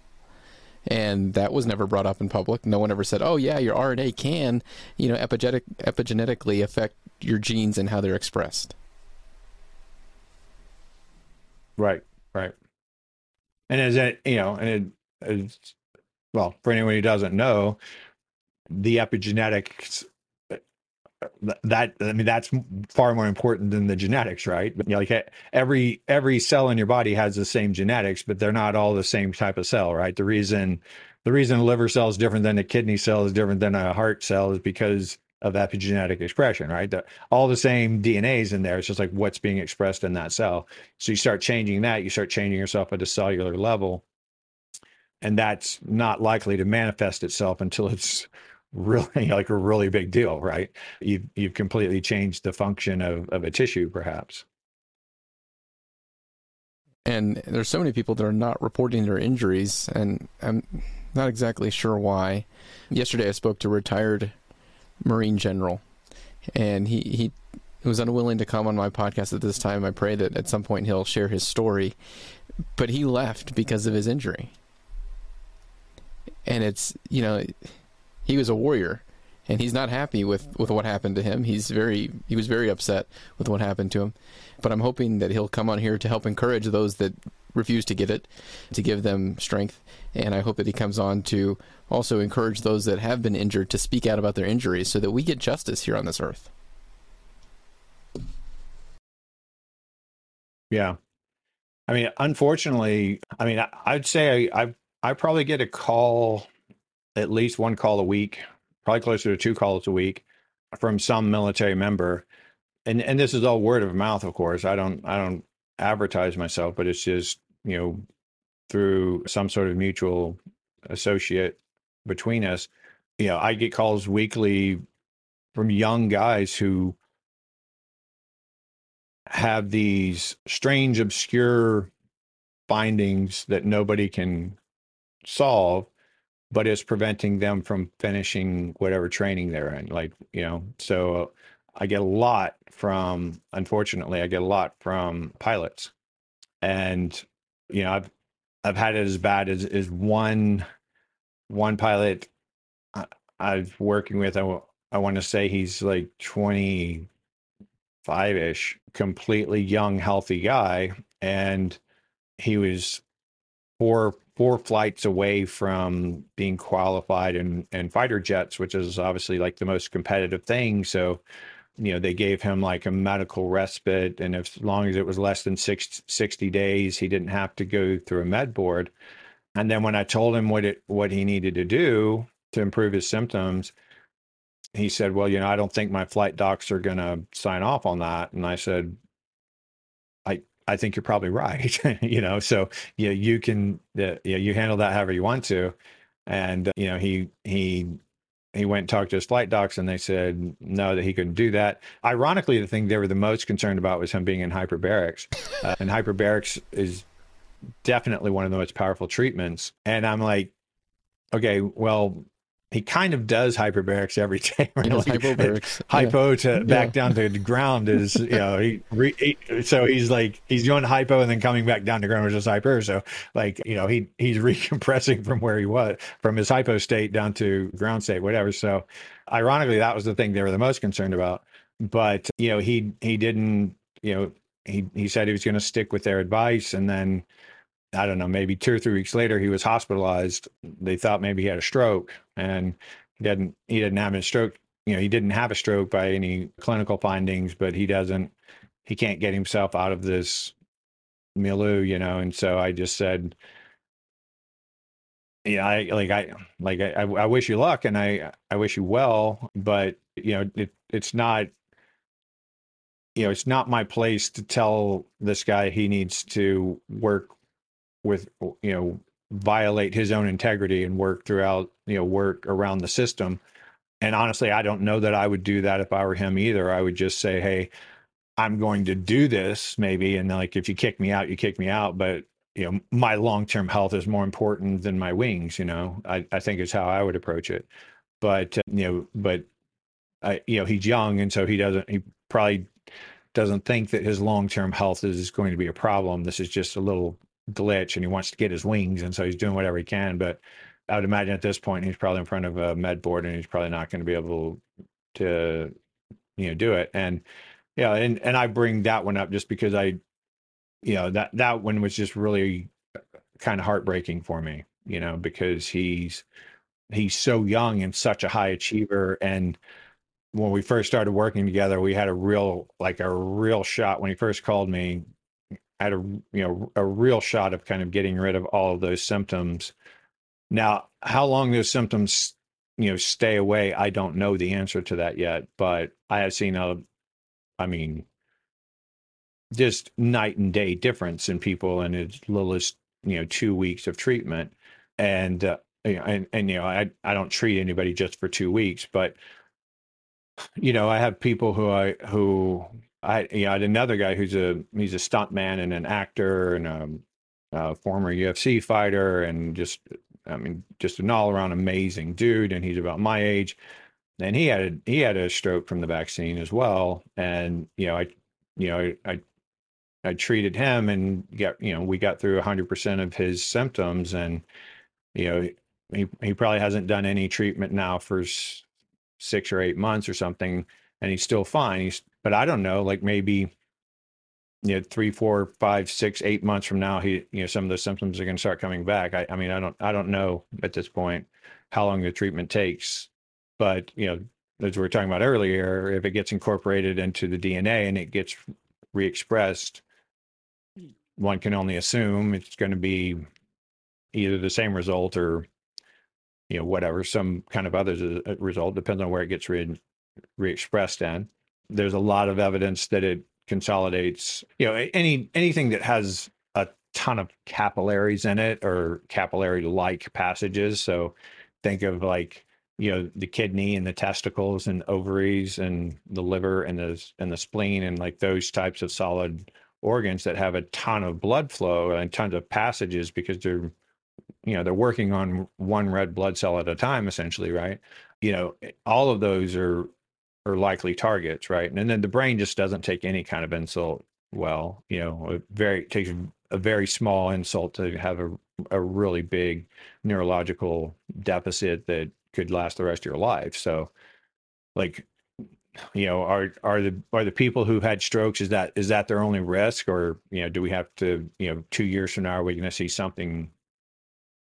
and that was never brought up in public. No one ever said, "Oh yeah, your RNA can, you know, epigenetic, epigenetically affect your genes and how they're expressed." Right, right. And as it, you know, and it, well, for anyone who doesn't know, the epigenetics that I mean that's far more important than the genetics, right? You know, like every every cell in your body has the same genetics, but they're not all the same type of cell, right? The reason the reason a liver cell is different than a kidney cell is different than a heart cell is because of epigenetic expression, right? The, all the same DNA's in there. It's just like what's being expressed in that cell. So you start changing that, you start changing yourself at a cellular level, and that's not likely to manifest itself until it's really *laughs* like a really big deal, right? You've you've completely changed the function of, of a tissue, perhaps. And there's so many people that are not reporting their injuries, and I'm not exactly sure why. Yesterday, I spoke to a retired Marine general, and he he was unwilling to come on my podcast at this time. I pray that at some point he'll share his story, but he left because of his injury. And it's you know he was a warrior and he's not happy with, with what happened to him. He's very he was very upset with what happened to him. But I'm hoping that he'll come on here to help encourage those that refuse to get it, to give them strength. And I hope that he comes on to also encourage those that have been injured to speak out about their injuries so that we get justice here on this earth. Yeah. I mean, unfortunately, I mean, I, would say I, I I probably get a call at least one call a week, probably closer to two calls a week from some military member. And and this is all word of mouth, of course. I don't I don't advertise myself, but it's just, you know, through some sort of mutual associate between us. You know, I get calls weekly from young guys who have these strange, obscure findings that nobody can solve but it's preventing them from finishing whatever training they're in. Like, you know, so I get a lot from, unfortunately, I get a lot from pilots. And, you know, I've, I've had it as bad as, as one, one pilot I, I've working with. I, I want to say he's like 25 ish, completely young, healthy guy. And he was four four flights away from being qualified in, in fighter jets, which is obviously like the most competitive thing. So, you know, they gave him like a medical respite. And if, as long as it was less than six, 60 days, he didn't have to go through a med board. And then when I told him what it, what he needed to do to improve his symptoms, he said, well, you know, I don't think my flight docs are going to sign off on that. And I said, I think you're probably right. *laughs* you know, so yeah, you can uh, yeah, you handle that however you want to. And uh, you know, he he he went and talked to his flight docs and they said no that he couldn't do that ironically the thing they were the most concerned about was him being in hyperbarics uh, and hyperbarics is definitely one of the most powerful treatments and i'm like okay well he kind of does hyperbarics every *laughs* day. Right? Like, hyperbarics. *laughs* Hypo yeah. to back yeah. down to the ground is, you know, he, re, he, so he's like he's doing hypo and then coming back down to ground is just hyper. So like you know he he's *laughs* recompressing from where he was from his hypo state down to ground state, whatever. So ironically, that was the thing they were the most concerned about. But you know he he didn't you know he he said he was going to stick with their advice and then I don't know, maybe two or three weeks later, he was hospitalized. They thought maybe he had a stroke, and he didn't. He didn't have a stroke. You know, he didn't have a stroke by any clinical findings, but he doesn't. He can't get himself out of this milieu, you know. And so I just said, yeah, I like I like I, I wish you luck, and I I wish you well, but you know, it it's not you know, it's not my place to tell this guy he needs to work with, you know, violate his own integrity and work throughout, you know, work around the system. And honestly, I don't know that I would do that if I were him either. I would just say, hey, I'm going to do this maybe. And like, if you kick me out, you kick me out. But, you know, my long term health is more important than my wings, you know, I, I think is how I would approach it. But, uh, you know, but, I, you know, he's young. And so he doesn't, he probably doesn't think that his long term health is going to be a problem. This is just a little glitch and he wants to get his wings. And so he's doing whatever he can. But I would imagine at this point, he's probably in front of a med board and he's probably not going to be able to, you know, do it. And, yeah, and, and I bring that one up just because I, you know, that, that one was just really kind of heartbreaking for me, you know, because he's, he's so young and such a high achiever and when we first started working together, we had a real like a real shot when he first called me. Had a you know a real shot of kind of getting rid of all of those symptoms. Now, how long those symptoms you know stay away, I don't know the answer to that yet. But I have seen a, I mean, just night and day difference in people in as little as you know two weeks of treatment, and uh, and and you know I I don't treat anybody just for two weeks, but you know, I have people who I who I you know, I had another guy who's a he's a stuntman and an actor and a, a former UFC fighter and just I mean just an all around amazing dude and he's about my age. And he had a, he had a stroke from the vaccine as well. And you know I you know I, I I treated him and get you know we got through 100% of his symptoms. And you know he he probably hasn't done any treatment now for six or eight months or something and he's still fine. He's but i don't know like maybe you know three four five six eight months from now he you know some of the symptoms are going to start coming back. I, I mean i don't i don't know at this point how long the treatment takes but you know as we were talking about earlier if it gets incorporated into the dna and it gets re-expressed one can only assume it's going to be either the same result or you know whatever some kind of other uh, result depends on where it gets re, re-expressed in there's a lot of evidence that it consolidates you know any anything that has a ton of capillaries in it or capillary like passages. So think of like you know the kidney and the testicles and ovaries and the liver and the and the spleen and like those types of solid organs that have a ton of blood flow and tons of passages because they're you know they're working on one red blood cell at a time essentially right? You know all of those are are likely targets right? And then the brain just doesn't take any kind of insult well you know it very takes a very small insult to have a, a really big neurological deficit that could last the rest of your life. So like you know are are the are the people who had strokes is that is that their only risk? Or you know do we have to you know two years from now are we going to see something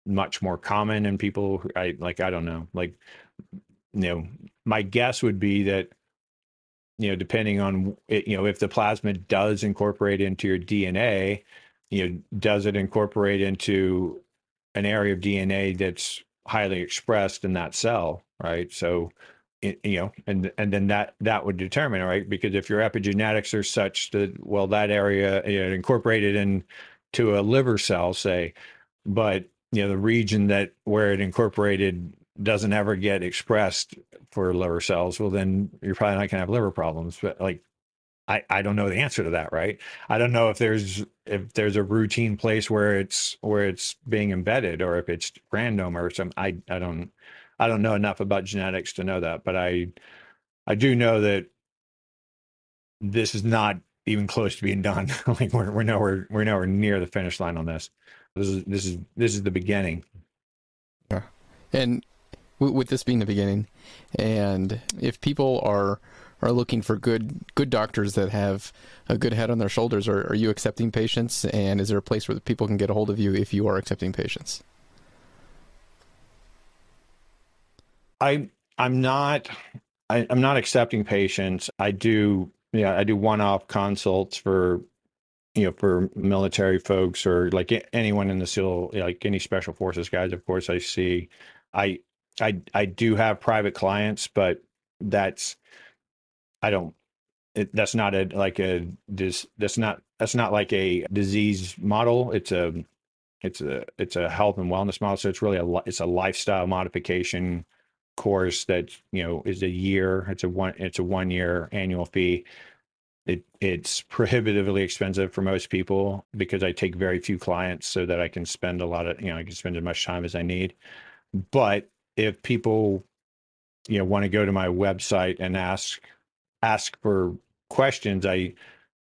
much more common in people I like I don't know. Like you know my guess would be that you know depending on you know if the plasmid does incorporate into your DNA you know does it incorporate into an area of DNA that's highly expressed in that cell right? So you know and and then that that would determine right? Because if your epigenetics are such that well that area you know, incorporated in to a liver cell say but you know the region that where it incorporated doesn't ever get expressed for liver cells well then you're probably not going to have liver problems. But like I, I don't know the answer to that right? I don't know if there's if there's a routine place where it's where it's being embedded or if it's random or some i i don't i don't know enough about genetics to know that but i i do know that this is not even close to being done. *laughs* Like we're, we're nowhere we're nowhere near the finish line on this. This is this is this is the beginning. Yeah, and with this being the beginning, and if people are are looking for good good doctors that have a good head on their shoulders, are, are you accepting patients? And is there a place where people can get a hold of you if you are accepting patients? I I'm not I, am not accepting patients. I do yeah I do one off consults for you know for military folks or like anyone in the SEAL like any special forces guys. Of course, I see. I I I do have private clients, but that's I don't. It, that's not a like a this that's not that's not like a disease model. It's a it's a it's a health and wellness model. So it's really a it's a lifestyle modification course that you know is a year. It's a one it's a one year annual fee. It it's prohibitively expensive for most people because I take very few clients so that I can spend a lot of you know I can spend as much time as I need. But if people you know want to go to my website and ask ask for questions, I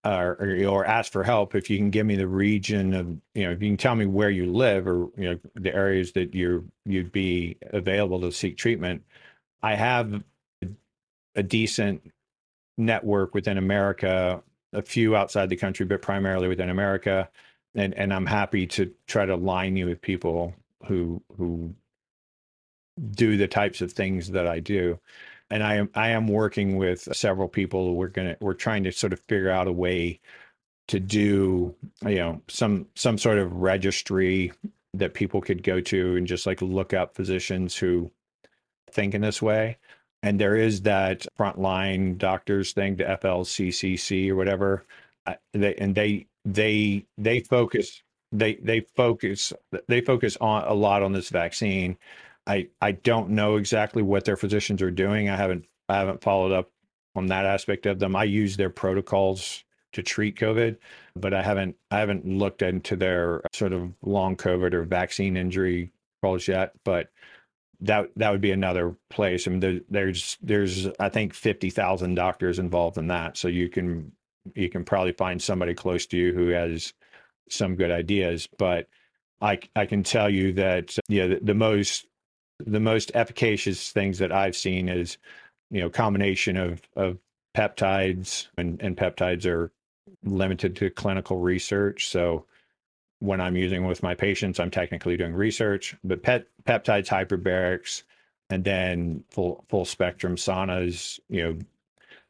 uh, or, or ask for help if you can give me the region of you know if you can tell me where you live or you know the areas that you you'd be available to seek treatment i have a decent network within america a few outside the country but primarily within america and and i'm happy to try to line you with people who who do the types of things that i do and I am I am working with several people. We're gonna we're trying to sort of figure out a way to do you know some some sort of registry that people could go to and just like look up physicians who think in this way. And there is that frontline doctors thing, the FLCCC or whatever. They and they they they focus they they focus they focus on a lot on this vaccine I I don't know exactly what their physicians are doing. I haven't I haven't followed up on that aspect of them. I use their protocols to treat COVID, but I haven't I haven't looked into their sort of long COVID or vaccine injury protocols yet. But that that would be another place. I mean, there, there's there's I think fifty thousand doctors involved in that, so you can you can probably find somebody close to you who has some good ideas. But I I can tell you that yeah, the, the most the most efficacious things that I've seen is, you know, combination of of peptides and, and peptides are limited to clinical research. So when I'm using with my patients, I'm technically doing research, but pet, peptides, hyperbarics, and then full full spectrum saunas, you know,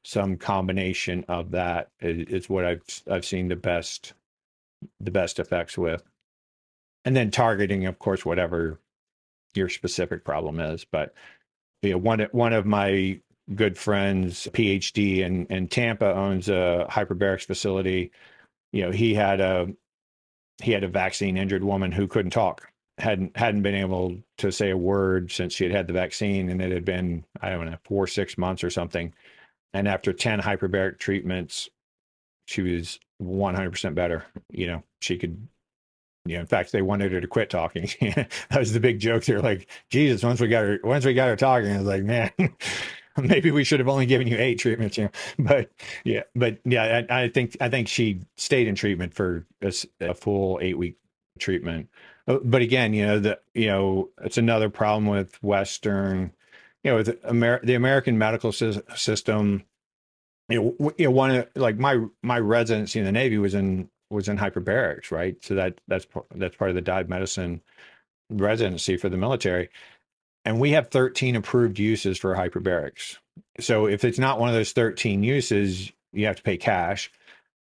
some combination of that is, is what I've I've seen the best the best effects with. And then targeting, of course, whatever your specific problem is. But you know, one one of my good friends, PhD in in Tampa, owns a hyperbarics facility. You know, he had a he had a vaccine injured woman who couldn't talk hadn't hadn't been able to say a word since she had had the vaccine and it had been i don't know four six months or something and after 10 hyperbaric treatments she was 100% better you know she could know, in fact, they wanted her to quit talking. *laughs* that was the big joke. They're like, Jesus, once we got her, once we got her talking, I was like, man, *laughs* maybe we should have only given you eight treatments. You know, *laughs* but yeah, but yeah, I, I think I think she stayed in treatment for a, a full eight week treatment. Uh, but again, you know, the you know, it's another problem with Western, you know, with Amer- the American medical system. You know, you know, one of like my my residency in the Navy was in was in hyperbarics, right? So that that's that's part of the dive medicine residency for the military. And we have 13 approved uses for hyperbarics. So if it's not one of those 13 uses, you have to pay cash.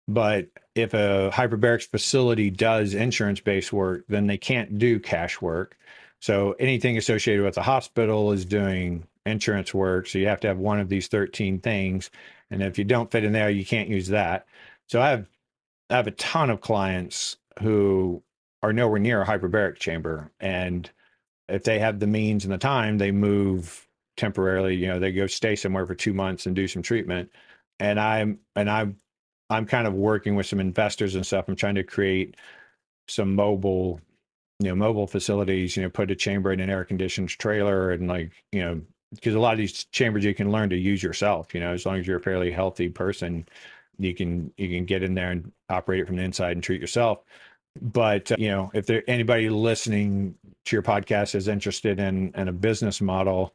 But if a hyperbarics facility does insurance based work, then they can't do cash work. So anything associated with the hospital is doing insurance work. So you have to have one of these 13 things. And if you don't fit in there, you can't use that. So I have I have a ton of clients who are nowhere near a hyperbaric chamber. And if they have the means and the time, they move temporarily, you know, they go stay somewhere for two months and do some treatment. And I'm and I'm I'm kind of working with some investors and stuff. I'm trying to create some mobile, you know, mobile facilities, you know, put a chamber in an air conditioned trailer and like, you know, because a lot of these chambers you can learn to use yourself, you know, as long as you're a fairly healthy person, you can you can get in there and operate it from the inside and treat yourself. But uh, you know if there anybody listening to your podcast is interested in in a business model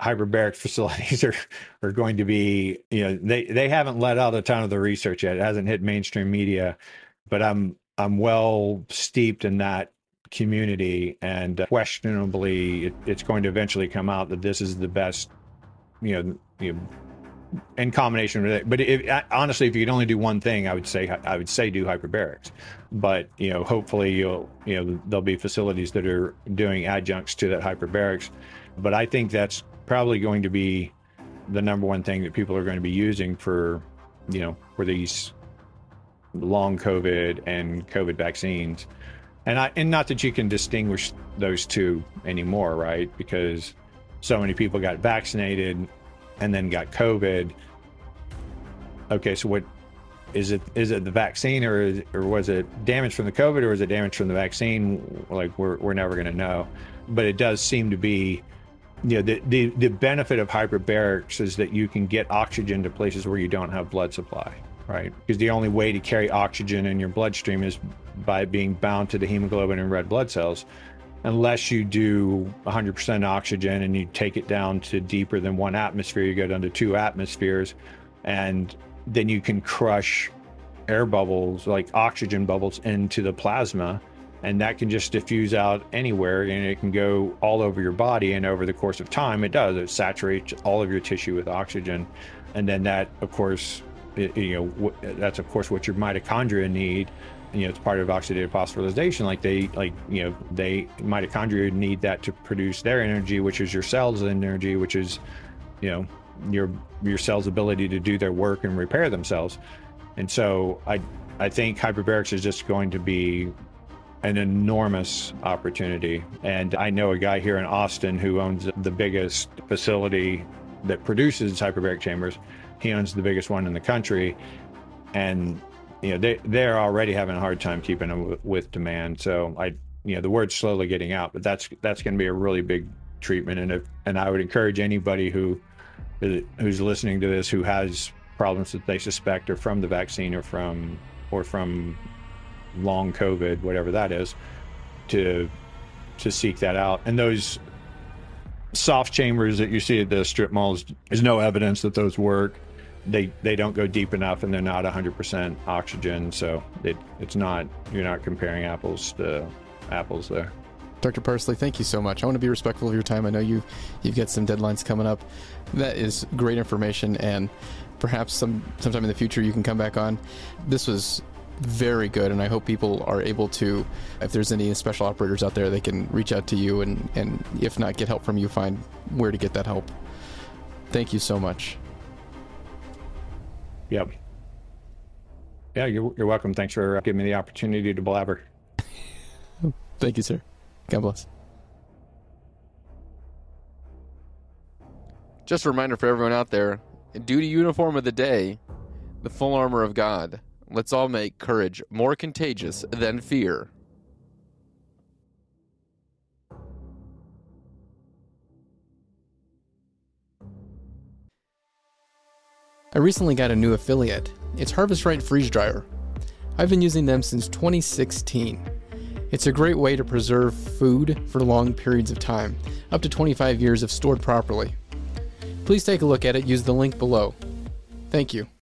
hyperbaric *laughs* facilities are are going to be you know they they haven't let out a ton of the research yet. It hasn't hit mainstream media but i'm i'm well steeped in that community and questionably it, it's going to eventually come out that this is the best you know, you know in combination with it. But if, honestly, if you could only do one thing, I would say I would say do hyperbarics. But you know, hopefully you'll you know there'll be facilities that are doing adjuncts to that hyperbarics. But I think that's probably going to be the number one thing that people are going to be using for you know for these long COVID and COVID vaccines. And I and not that you can distinguish those two anymore, right? Because so many people got vaccinated and then got COVID. Okay, so what is it? Is it the vaccine, or is, or was it damage from the COVID, or is it damage from the vaccine? Like we're we're never going to know. But it does seem to be, you know, the, the the benefit of hyperbarics is that you can get oxygen to places where you don't have blood supply, right? Because the only way to carry oxygen in your bloodstream is by being bound to the hemoglobin and red blood cells unless you do 100% oxygen and you take it down to deeper than one atmosphere, you go down to two atmospheres, and then you can crush air bubbles, like oxygen bubbles, into the plasma. And that can just diffuse out anywhere and it can go all over your body. And over the course of time, it does. It saturates all of your tissue with oxygen. And then that, of course, you know, that's of course what your mitochondria need you know it's part of oxidative phosphorylation like they like you know they mitochondria need that to produce their energy which is your cells energy which is you know your your cells ability to do their work and repair themselves. And so i i think hyperbarics is just going to be an enormous opportunity. And i know a guy here in austin who owns the biggest facility that produces hyperbaric chambers. He owns the biggest one in the country. And you know they they're already having a hard time keeping them with, demand. So I you know the word's slowly getting out, but that's that's going to be a really big treatment. And if and I would encourage anybody who uh, who's listening to this who has problems that they suspect are from the vaccine or from or from long COVID, whatever that is, to to seek that out. And those soft chambers that you see at the strip malls, there's no evidence that those work they they don't go deep enough and they're not 100% oxygen so it, it's not you're not comparing apples to apples there Dr. Parsley, thank you so much. I want to be respectful of your time. I know you you've got some deadlines coming up. That is great information, and perhaps some sometime in the future you can come back on. This was very good, and I hope people are able to, if there's any special operators out there, they can reach out to you, and and if not, get help from you, find where to get that help. Thank you so much. Yep. Yeah, you're, you're welcome. Thanks for uh, giving me the opportunity to blabber. *laughs* Thank you, sir. God bless. Just a reminder for everyone out there duty uniform of the day, the full armor of God. Let's all make courage more contagious than fear. I recently got a new affiliate. It's Harvest Right Freeze Dryer. I've been using them since 2016. It's a great way to preserve food for long periods of time, up to 25 years if stored properly. Please take a look at it, use the link below. Thank you.